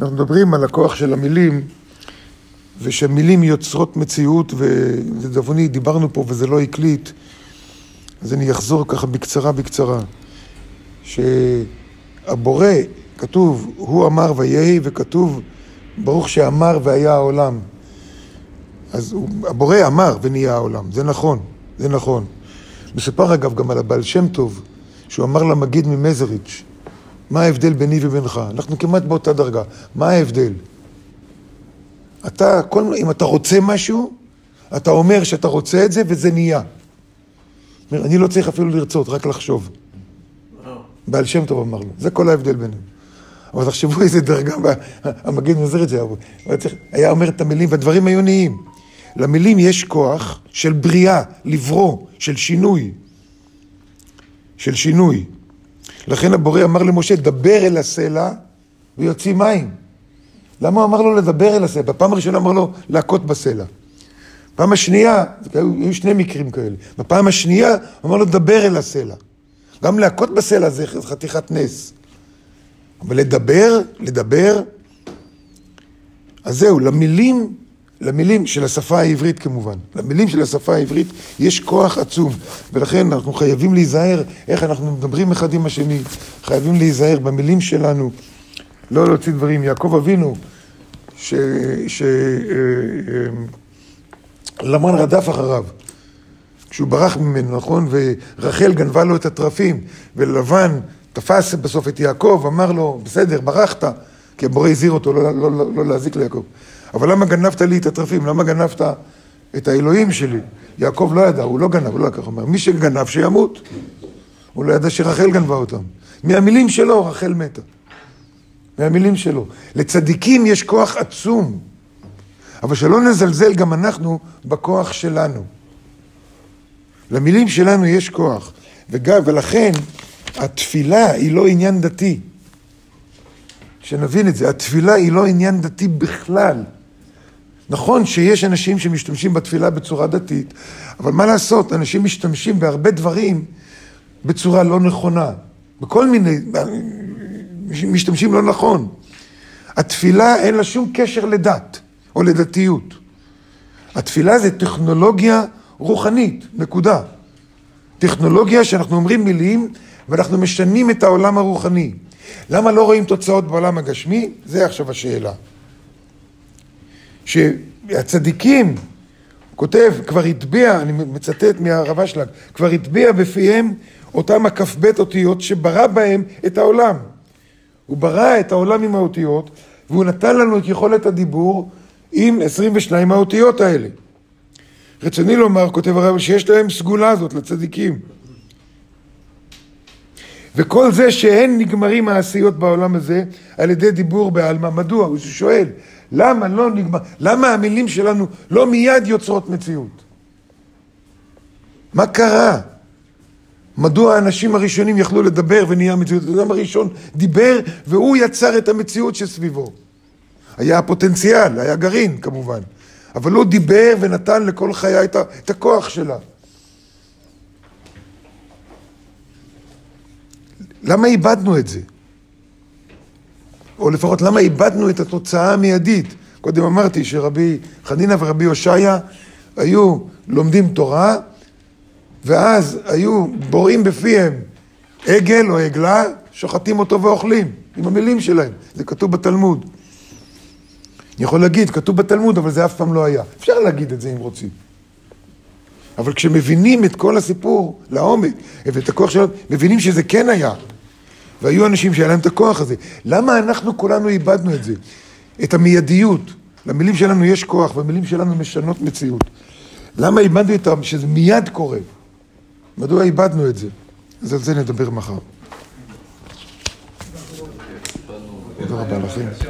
אנחנו מדברים על הכוח של המילים, ושמילים יוצרות מציאות, ולדאבוני, דיברנו פה וזה לא הקליט, אז אני אחזור ככה בקצרה בקצרה. שהבורא, כתוב, הוא אמר ויהי, וכתוב, ברוך שאמר והיה העולם. אז הוא, הבורא אמר ונהיה העולם, זה נכון, זה נכון. מסופר אגב גם על הבעל שם טוב, שהוא אמר למגיד ממזריץ', מה ההבדל ביני ובינך? אנחנו כמעט באותה דרגה. מה ההבדל? אתה, כל, אם אתה רוצה משהו, אתה אומר שאתה רוצה את זה וזה נהיה. אני לא צריך אפילו לרצות, רק לחשוב. בעל שם טוב אמר לו, זה כל ההבדל ביניהם. אבל תחשבו איזה דרגה, המגיד מזר את זה, היה אומר את המילים, והדברים היו נהיים. למילים יש כוח של בריאה, לברוא, של שינוי. של שינוי. לכן הבורא אמר למשה, דבר אל הסלע ויוציא מים. למה הוא אמר לו לדבר אל הסלע? בפעם הראשונה אמר לו להכות בסלע. בפעם השנייה, היו שני מקרים כאלה. בפעם השנייה אמר לו דבר אל הסלע. גם להכות בסלע זה חתיכת נס. אבל לדבר, לדבר, אז זהו, למילים, למילים של השפה העברית כמובן, למילים של השפה העברית יש כוח עצום, ולכן אנחנו חייבים להיזהר איך אנחנו מדברים אחד עם השני, חייבים להיזהר במילים שלנו, לא להוציא דברים. יעקב אבינו, ש... ש... למן רדף אחריו. כשהוא ברח ממנו, נכון? ורחל גנבה לו את התרפים, ולבן תפס בסוף את יעקב, אמר לו, בסדר, ברחת, כי הבורא הזהיר אותו לא, לא, לא, לא להזיק ליעקב. אבל למה גנבת לי את התרפים? למה גנבת את האלוהים שלי? יעקב לא ידע, הוא לא גנב, הוא לא ככה אומר. מי שגנב, שימות. הוא לא ידע שרחל גנבה אותם. מהמילים שלו, רחל מתה. מהמילים שלו. לצדיקים יש כוח עצום, אבל שלא נזלזל גם אנחנו בכוח שלנו. למילים שלנו יש כוח, וגם, ולכן התפילה היא לא עניין דתי. שנבין את זה, התפילה היא לא עניין דתי בכלל. נכון שיש אנשים שמשתמשים בתפילה בצורה דתית, אבל מה לעשות, אנשים משתמשים בהרבה דברים בצורה לא נכונה. בכל מיני, משתמשים לא נכון. התפילה אין לה שום קשר לדת או לדתיות. התפילה זה טכנולוגיה רוחנית, נקודה. טכנולוגיה שאנחנו אומרים מילים ואנחנו משנים את העולם הרוחני. למה לא רואים תוצאות בעולם הגשמי? זה עכשיו השאלה. שהצדיקים, כותב, כבר הטביע, אני מצטט מהרב אשלג, כבר הטביע בפיהם אותם הכ"ב אותיות שברא בהם את העולם. הוא ברא את העולם עם האותיות, והוא נתן לנו את יכולת הדיבור עם 22 האותיות האלה. רצוני לומר, כותב הרב, שיש להם סגולה הזאת לצדיקים. וכל זה שאין נגמרים מעשיות בעולם הזה על ידי דיבור בעלמא. מדוע? הוא שואל, למה לא נגמר, למה המילים שלנו לא מיד יוצרות מציאות? מה קרה? מדוע האנשים הראשונים יכלו לדבר ונהיה מציאות? האדם הראשון דיבר והוא יצר את המציאות שסביבו. היה הפוטנציאל, היה גרעין כמובן, אבל הוא דיבר ונתן לכל חיה את הכוח שלה. למה איבדנו את זה? או לפחות למה איבדנו את התוצאה המיידית? קודם אמרתי שרבי חנינא ורבי הושעיה היו לומדים תורה, ואז היו בוראים בפיהם עגל או עגלה, שוחטים אותו ואוכלים, עם המילים שלהם. זה כתוב בתלמוד. אני יכול להגיד, כתוב בתלמוד, אבל זה אף פעם לא היה. אפשר להגיד את זה אם רוצים. אבל כשמבינים את כל הסיפור לעומק, ואת הכוח שלו, מבינים שזה כן היה. והיו אנשים שהיה להם את הכוח הזה. למה אנחנו כולנו איבדנו את זה? את המיידיות. למילים שלנו יש כוח, והמילים שלנו משנות מציאות. למה איבדנו זה שזה מיד קורה? מדוע איבדנו את זה? אז על זה נדבר מחר. תודה רבה לכם.